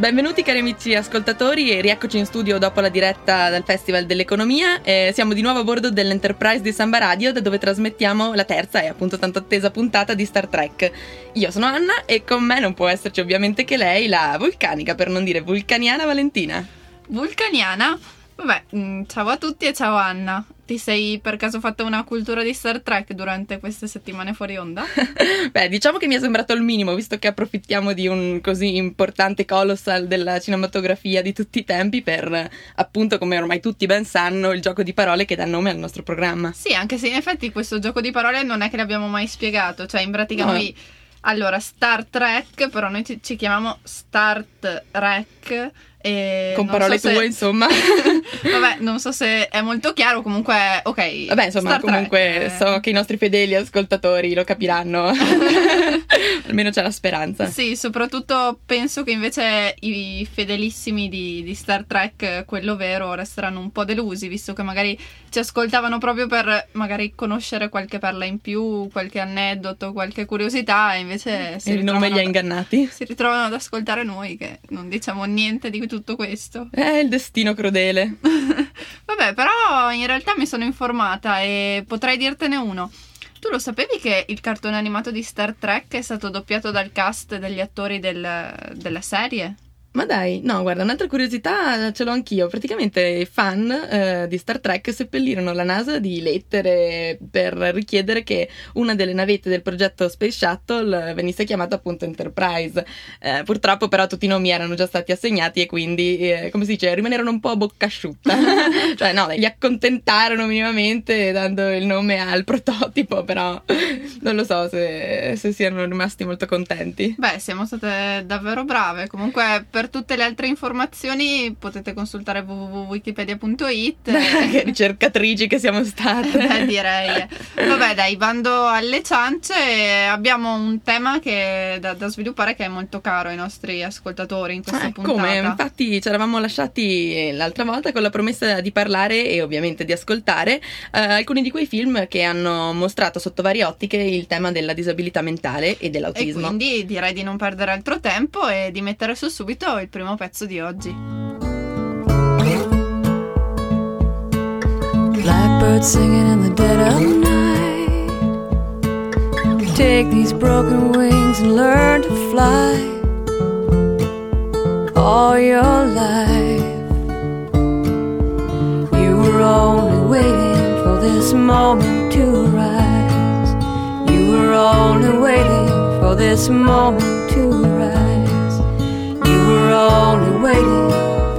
Benvenuti cari amici ascoltatori e rieccoci in studio dopo la diretta dal Festival dell'Economia. Eh, siamo di nuovo a bordo dell'Enterprise di Samba Radio da dove trasmettiamo la terza e appunto tanto attesa puntata di Star Trek. Io sono Anna e con me non può esserci ovviamente che lei, la vulcanica per non dire vulcaniana Valentina. Vulcaniana? Vabbè, mm, ciao a tutti e ciao Anna. Ti sei per caso fatta una cultura di Star Trek durante queste settimane fuori onda? Beh, diciamo che mi è sembrato il minimo, visto che approfittiamo di un così importante colossal della cinematografia di tutti i tempi per, appunto, come ormai tutti ben sanno, il gioco di parole che dà nome al nostro programma. Sì, anche se in effetti questo gioco di parole non è che l'abbiamo mai spiegato, cioè in pratica No. noi... Allora, Star Trek, però noi ci, ci chiamiamo Start Trek. E Con non parole so se- tue, insomma. Vabbè, non so se è molto chiaro, comunque, ok. Vabbè, insomma, Star Trek, comunque eh. so che i nostri fedeli ascoltatori lo capiranno. Almeno c'è la speranza. Sì, soprattutto penso che invece i fedelissimi di, di Star Trek, quello vero, resteranno un po' delusi, visto che magari ci ascoltavano proprio per magari conoscere qualche perla in più, qualche aneddoto, qualche curiosità, e invece si E nome ritrovano, li ha ingannati. si ritrovano ad ascoltare noi che non diciamo niente di tutto questo. È il destino crudele. Vabbè, però in realtà mi sono informata e potrei dirtene uno. Tu lo sapevi che il cartone animato di Star Trek è stato doppiato dal cast degli attori del- della serie? Ma dai, no, guarda, un'altra curiosità ce l'ho anch'io. Praticamente i fan eh, di Star Trek seppellirono la NASA di lettere per richiedere che una delle navette del progetto Space Shuttle venisse chiamata appunto Enterprise. Eh, purtroppo però tutti i nomi erano già stati assegnati e quindi, eh, come si dice, rimanerono un po' a bocca asciutta. cioè no, li accontentarono minimamente dando il nome al prototipo, però non lo so se, se siano rimasti molto contenti. Beh, siamo state davvero brave. Comunque, per tutte le altre informazioni potete consultare www.wikipedia.it. che ricercatrici che siamo state. Beh, direi. Vabbè, dai, bando alle ciance. Abbiamo un tema che da, da sviluppare che è molto caro ai nostri ascoltatori in questa Eh, puntata. come? Infatti ci eravamo lasciati l'altra volta con la promessa di parlare e ovviamente di ascoltare eh, alcuni di quei film che hanno mostrato sotto varie ottiche il tema della disabilità mentale e E dell'autismo. quindi direi di non perdere altro tempo e di mettere su subito il primo pezzo di oggi. Blackbird singing in the dead of night. Take these broken wings and learn to fly all your life. You were only waiting for this moment to rise. You were only waiting for this moment to only waiting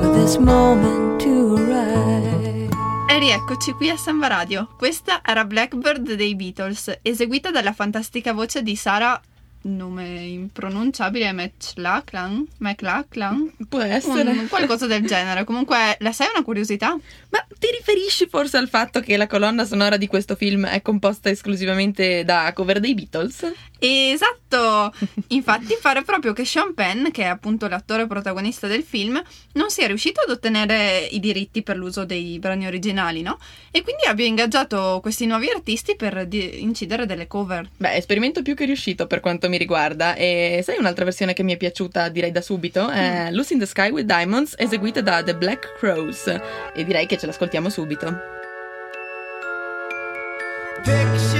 for this moment to rise. E rieccoci qui a Samba Radio. Questa era Blackbird dei Beatles, eseguita dalla fantastica voce di Sara, nome impronunciabile, McLachlan? McLachlan? Può essere. Un- qualcosa del genere. Comunque, la sai una curiosità? Ma ti riferisci forse al fatto che la colonna sonora di questo film è composta esclusivamente da cover dei Beatles? Esatto! Infatti pare proprio che Sean Penn, che è appunto l'attore protagonista del film, non sia riuscito ad ottenere i diritti per l'uso dei brani originali, no? E quindi abbia ingaggiato questi nuovi artisti per di- incidere delle cover. Beh, esperimento più che riuscito per quanto mi riguarda. E sai un'altra versione che mi è piaciuta, direi da subito? È Lucy in the Sky with Diamonds, eseguita da The Black Crows. E direi che ce l'ascoltiamo subito. Picture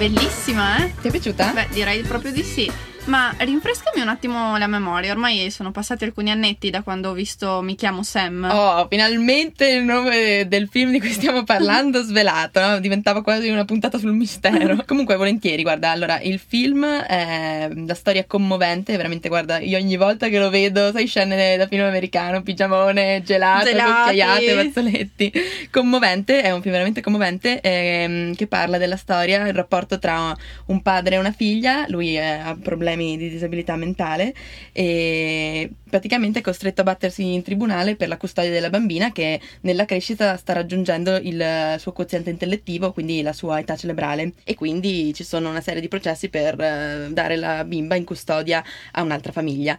bellissima, eh? Ti è piaciuta? Beh, direi proprio di sì. Ma rinfrescami un attimo la memoria, ormai sono passati alcuni annetti da quando ho visto Mi chiamo Sam. Oh, finalmente il nome del film di cui stiamo parlando svelato, no? diventava quasi una puntata sul mistero. Comunque, volentieri, guarda, allora, il film è la storia commovente, veramente, guarda, io ogni volta che lo vedo, sai, scene da film americano, pigiamone, gelato, cucchiaiate, mazzoletti. Commovente, è un film veramente commovente ehm, che parla della storia, il rapporto tra un padre e una figlia, lui eh, ha problemi problemi di disabilità mentale e praticamente è costretto a battersi in tribunale per la custodia della bambina che nella crescita sta raggiungendo il suo quoziente intellettivo, quindi la sua età cerebrale e quindi ci sono una serie di processi per eh, dare la bimba in custodia a un'altra famiglia.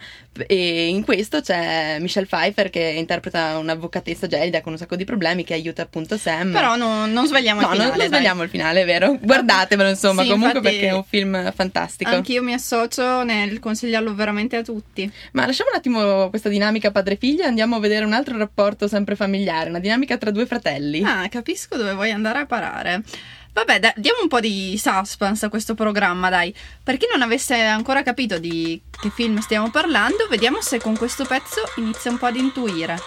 E in questo c'è Michelle Pfeiffer che interpreta un'avvocatessa gelida con un sacco di problemi che aiuta appunto Sam. Però non, non svegliamo no, il finale. non, non svegliamo il finale, è vero? Guardatevelo insomma, Sì, comunque infatti- perché è un film fantastico. Anch'io mi associo nel consigliarlo veramente a tutti. Ma lasciamo un attimo questa dinamica padre-figlia e andiamo a vedere un altro rapporto sempre familiare, una dinamica tra due fratelli. Ah, capisco dove vuoi andare a parare. Vabbè, dai, diamo un po' di suspense a questo programma, dai. Per chi non avesse ancora capito di che film stiamo parlando, vediamo se con questo pezzo inizia un po' ad intuire.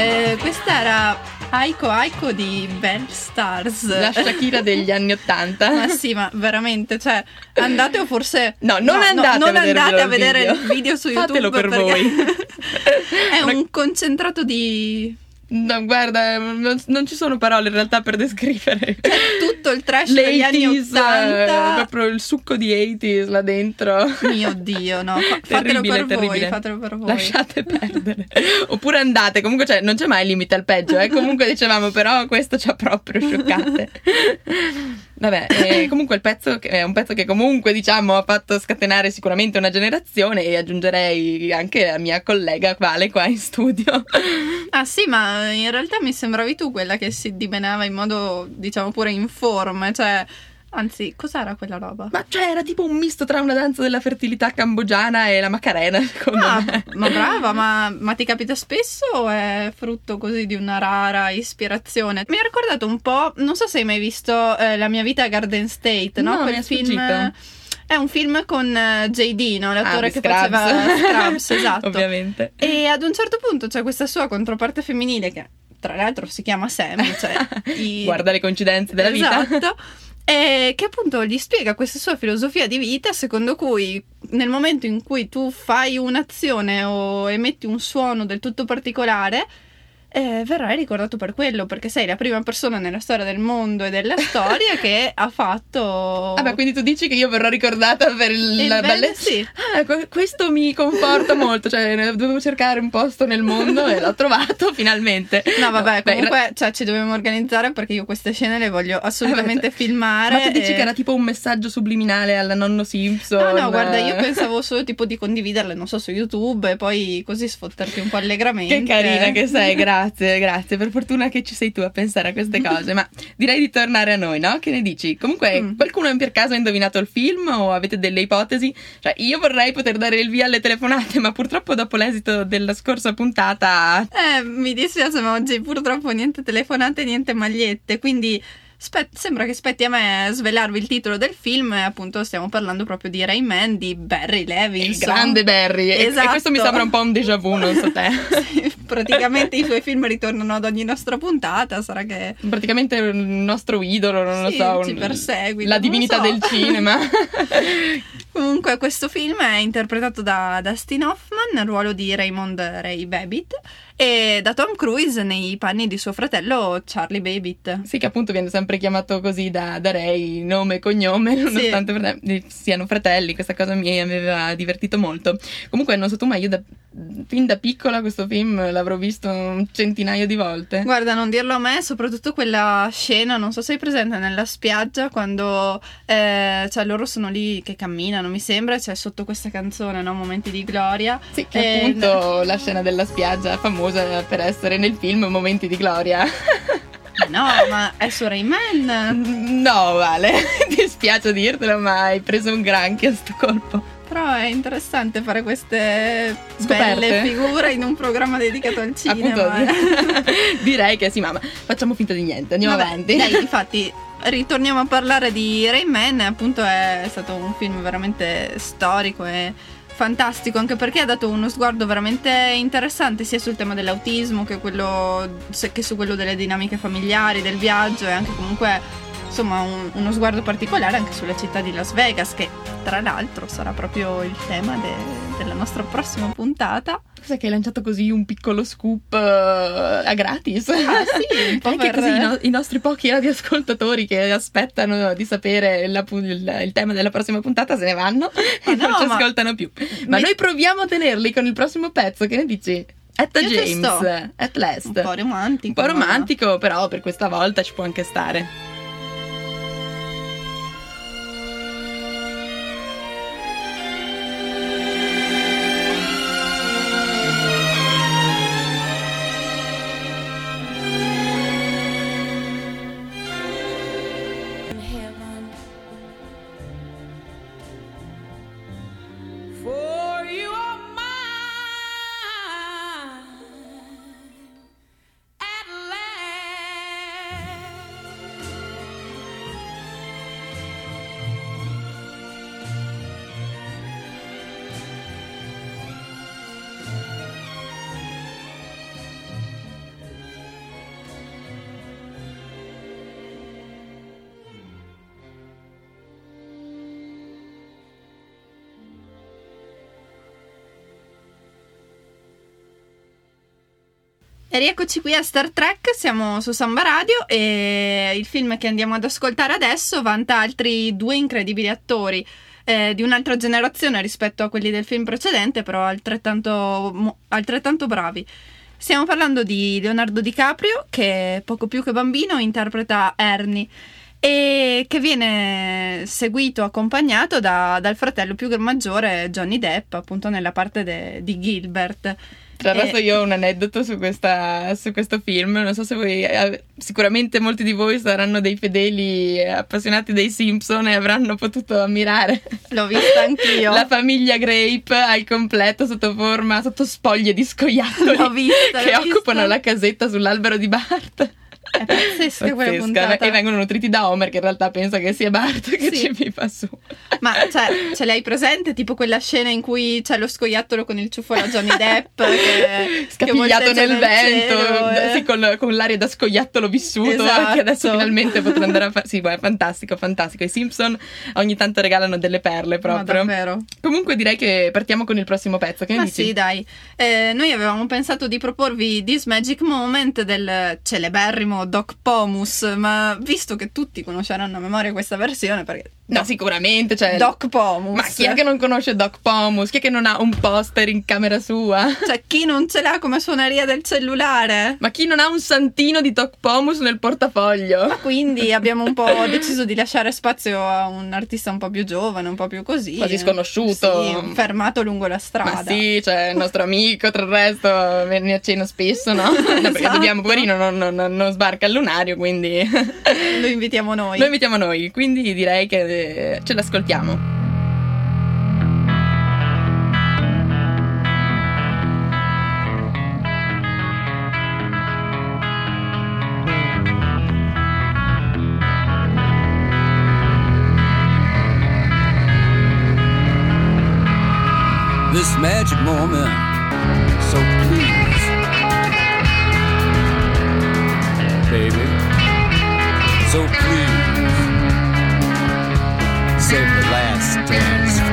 Eh, questa era Aiko Aiko di Bell Stars. La Shakira degli anni Ottanta. Ma sì, ma veramente, cioè, andate o forse... No, non andate non a andate a vedere il video su YouTube. Fatelo per perché voi. È un concentrato di No, guarda, non, non ci sono parole in realtà per descrivere. tutto il trash Le degli anni 80s, eh, 80. proprio il succo di 80s là dentro. Mio Dio, no, fa- fatelo Terribile, per terribile. voi, fatelo per voi. Lasciate perdere. Oppure andate, comunque cioè, non c'è mai limite al peggio, eh. Comunque dicevamo, però questo ci ha proprio scioccate. Vabbè, e comunque il pezzo che- è un pezzo che comunque diciamo ha fatto scatenare sicuramente una generazione e aggiungerei anche la mia collega Vale qua in studio. Ah sì, ma in realtà mi sembravi tu quella che si dimenava in modo, diciamo, pure informe, cioè... Anzi, cos'era quella roba? Ma cioè era tipo un misto tra una danza della fertilità cambogiana e la Macarena, secondo Ah, me. ma brava, ma, ma ti capita spesso o è frutto così di una rara ispirazione? Mi ha ricordato un po', non so se hai mai visto eh, La mia vita a Garden State, no? No, Quel è film... sfuggito. È un film con eh, JD, no? L'attore Ah, che Scrubs. faceva Scrubs, esatto. Ovviamente. E ad un certo punto c'è questa sua controparte femminile che tra l'altro si chiama Sam, cioè i- Guarda le coincidenze della vita. Esatto. E che appunto gli spiega questa sua filosofia di vita secondo cui nel momento in cui tu fai un'azione o emetti un suono del tutto particolare eh, verrai ricordato per quello perché sei la prima persona nella storia del mondo e della storia che ha fatto Vabbè, quindi tu dici che io verrò ricordata per il, la bene, belle- sì. Ah, que- questo mi conforta molto, cioè dovevo cercare un posto nel mondo e l'ho trovato finalmente. No, vabbè, Beh, in comunque cioè, ci dobbiamo organizzare perché io queste scene le voglio assolutamente Vabbè, filmare. Ma tu dici e- che era tipo un messaggio subliminale alla nonno Simpson? No, no, guarda, io pensavo solo tipo di condividerle, non so, su YouTube e poi così sfotterti un po' allegramente. Che carina che sei, grazie, grazie. Per fortuna che ci sei tu a pensare a queste cose. Ma direi di tornare a noi, no? Che ne dici? Comunque, Mm. qualcuno per caso ha indovinato il film o avete delle ipotesi? Cioè, io vorrei poter dare il via alle telefonate, ma purtroppo dopo l'esito della scorsa puntata Eh, mi dispiace, ma oggi purtroppo niente telefonate, niente magliette, quindi spe- sembra che spetti a me svelarvi il titolo del film e appunto stiamo parlando proprio di Rayman di Barry il Levinson. grande Barry. E- E, Esatto. questo mi sembra un po' un déjà vu, non so te. Praticamente i suoi film ritornano ad ogni nostra puntata, sarà che Praticamente il nostro idolo, non Sì, lo so. ci un- persegui, La non lo divinità so. del cinema. Comunque questo film è interpretato da Dustin Hoffman nel ruolo di Raymond Ray Babbitt e da Tom Cruise nei panni di suo fratello Charlie Babbitt. Sì, che appunto viene sempre chiamato così da, da Ray, nome e cognome, nonostante frate- siano fratelli. Questa cosa mi aveva divertito molto. Comunque, non so tu, ma io da- fin da piccola questo film l'avrò visto un centinaio di volte. Guarda, non dirlo a me, soprattutto quella scena, non so se sei presente nella spiaggia quando eh, cioè, loro sono lì che camminano, mi sembra, c'è sotto questa canzone, no? Momenti di gloria. Sì, che E- appunto la scena della spiaggia famosa per essere nel film Momenti di gloria. No, ma è su Rayman. No, Vale, ti spiace dirtelo, ma hai preso un granchio a sto colpo. Però è interessante fare queste Scoperte. belle figure in un programma dedicato al Appunto, cinema. eh. direi che sì, mamma. Facciamo finta di niente, andiamo Vabbè, avanti. Dai, infatti, ritorniamo a parlare di Rain Man. Appunto, è stato un film veramente storico e fantastico, anche perché ha dato uno sguardo veramente interessante sia sul tema dell'autismo che, quello, che su quello delle dinamiche familiari, del viaggio e anche comunque. Insomma, un- uno sguardo particolare anche sulla città di Las Vegas, che tra l'altro sarà proprio il tema de- della nostra prossima puntata. Sai che hai lanciato così un piccolo scoop eh, a gratis? Ah, sì, un po' Sai che per- così i, no- i nostri pochi radioascoltatori che aspettano di sapere la il, il tema della prossima puntata se ne vanno e Ma non no, ci ma- ascoltano più. Ma Mi- noi proviamo a tenerli con il prossimo pezzo, che ne dici? At Io James, at last. Un po' romantico. Un po' ma- romantico, però per questa volta ci può anche stare. E rieccoci qui a Star Trek, siamo su Samba Radio e il film che andiamo ad ascoltare adesso vanta altri due incredibili attori eh, di un'altra generazione rispetto a quelli del film precedente, però altrettanto, altrettanto bravi. Stiamo parlando di Leonardo DiCaprio che poco più che bambino interpreta Ernie e che viene seguito, accompagnato da- dal fratello più maggiore Johnny Depp, appunto nella parte de- di Gilbert. Tra l'altro Eh, io ho un aneddoto su, questa- su questo film, non so se voi, eh, sicuramente molti di voi saranno dei fedeli appassionati dei Simpson e avranno potuto ammirare L'ho vista anch'io. la famiglia Grape al completo sotto forma, sotto spoglie di scoiattoli L'ho vista, che l'ho occupano vista. la casetta sull'albero di Bart. È pazzesca quella Pazzesca. puntata. E vengono nutriti da Homer che in realtà pensa che sia Bart che Sì. ci viva su. Ma cioè, ce l'hai presente? Tipo quella scena in cui c'è lo scoiattolo con il ciuffo alla Johnny Depp che, Scapigliato che nel vento, cielo, eh. sì, con, con l'aria da scoiattolo vissuto, Esatto. che adesso finalmente potrà andare a fare. Sì, guarda, fantastico, fantastico. I Simpson ogni tanto regalano delle perle Ma proprio. davvero. Comunque direi che partiamo con il prossimo pezzo. Che Ma dici? sì, dai. Eh, noi avevamo pensato di proporvi This Magic Moment del celeberrimo Doc Pomus, ma visto che tutti conosceranno a memoria questa versione, perché No, sicuramente. Cioè, Doc Pomus. Ma chi è che non conosce Doc Pomus? Chi è che non ha un poster in camera sua? Cioè, chi non ce l'ha come suoneria del cellulare? Ma chi non ha un santino di Doc Pomus nel portafoglio? Quindi abbiamo un po' deciso di lasciare spazio a un artista un po' più giovane, un po' più così. Quasi sconosciuto. Sì, fermato lungo la strada. Ma sì, cioè il nostro amico, tra il resto, viene a cena spesso, no? No, perché Esatto. dobbiamo, poverino, non, non- non- non sbarca al lunario, quindi Lo invitiamo noi. lo invitiamo noi, quindi direi che eh, ce l'ascoltiamo. this magic moment. So please, so please, save the last dance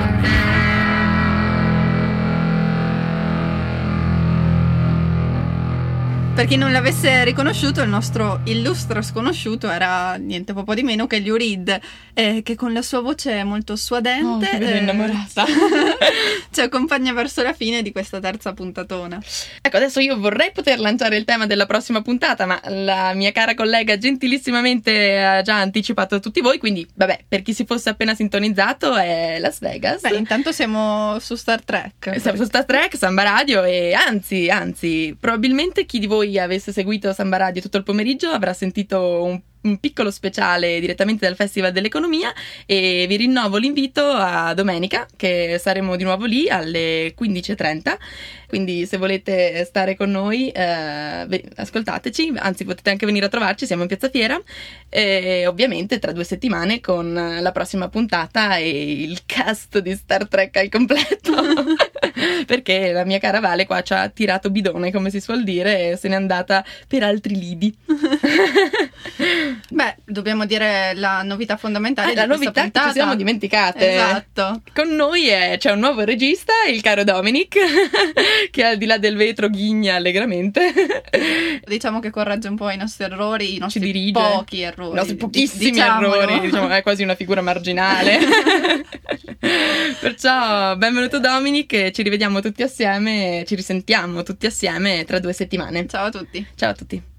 Per chi non l'avesse riconosciuto, il nostro illustre sconosciuto era niente po' di meno che Lou Reed, eh, che con la sua voce molto suadente Oh, eh, innamorata. ci accompagna verso la fine di questa terza puntatona. Ecco, adesso io vorrei poter lanciare il tema della prossima puntata, ma la mia cara collega gentilissimamente ha già anticipato a tutti voi, quindi vabbè, per chi si fosse appena sintonizzato è Las Vegas. Beh, intanto siamo su Star Trek. Siamo su Star Trek, Samba Radio e anzi, anzi, probabilmente chi di voi avesse seguito Samba Radio tutto il pomeriggio avrà sentito un, un piccolo speciale direttamente dal Festival dell'Economia e vi rinnovo l'invito a domenica che saremo di nuovo lì alle 15.30. Quindi se volete stare con noi eh, ascoltateci, anzi potete anche venire a trovarci, siamo in Piazza Fiera e ovviamente tra due settimane con la prossima puntata e il cast di Star Trek al completo. Perché la mia cara Vale qua ci ha tirato bidone, come si suol dire, e se n'è andata per altri lidi. Beh, dobbiamo dire la novità fondamentale di la novità che puntata. ci siamo dimenticate. Esatto. Con noi è- c'è un nuovo regista, il caro Dominic, che al di là del vetro ghigna allegramente. Diciamo che corregge un po' i nostri errori, i nostri dirige. pochi errori. I nostri pochissimi diciamolo. errori, diciamo, è quasi una figura marginale. Perciò benvenuto Dominic ci rivediamo tutti assieme, ci risentiamo tutti assieme tra due settimane. Ciao a tutti. Ciao a tutti.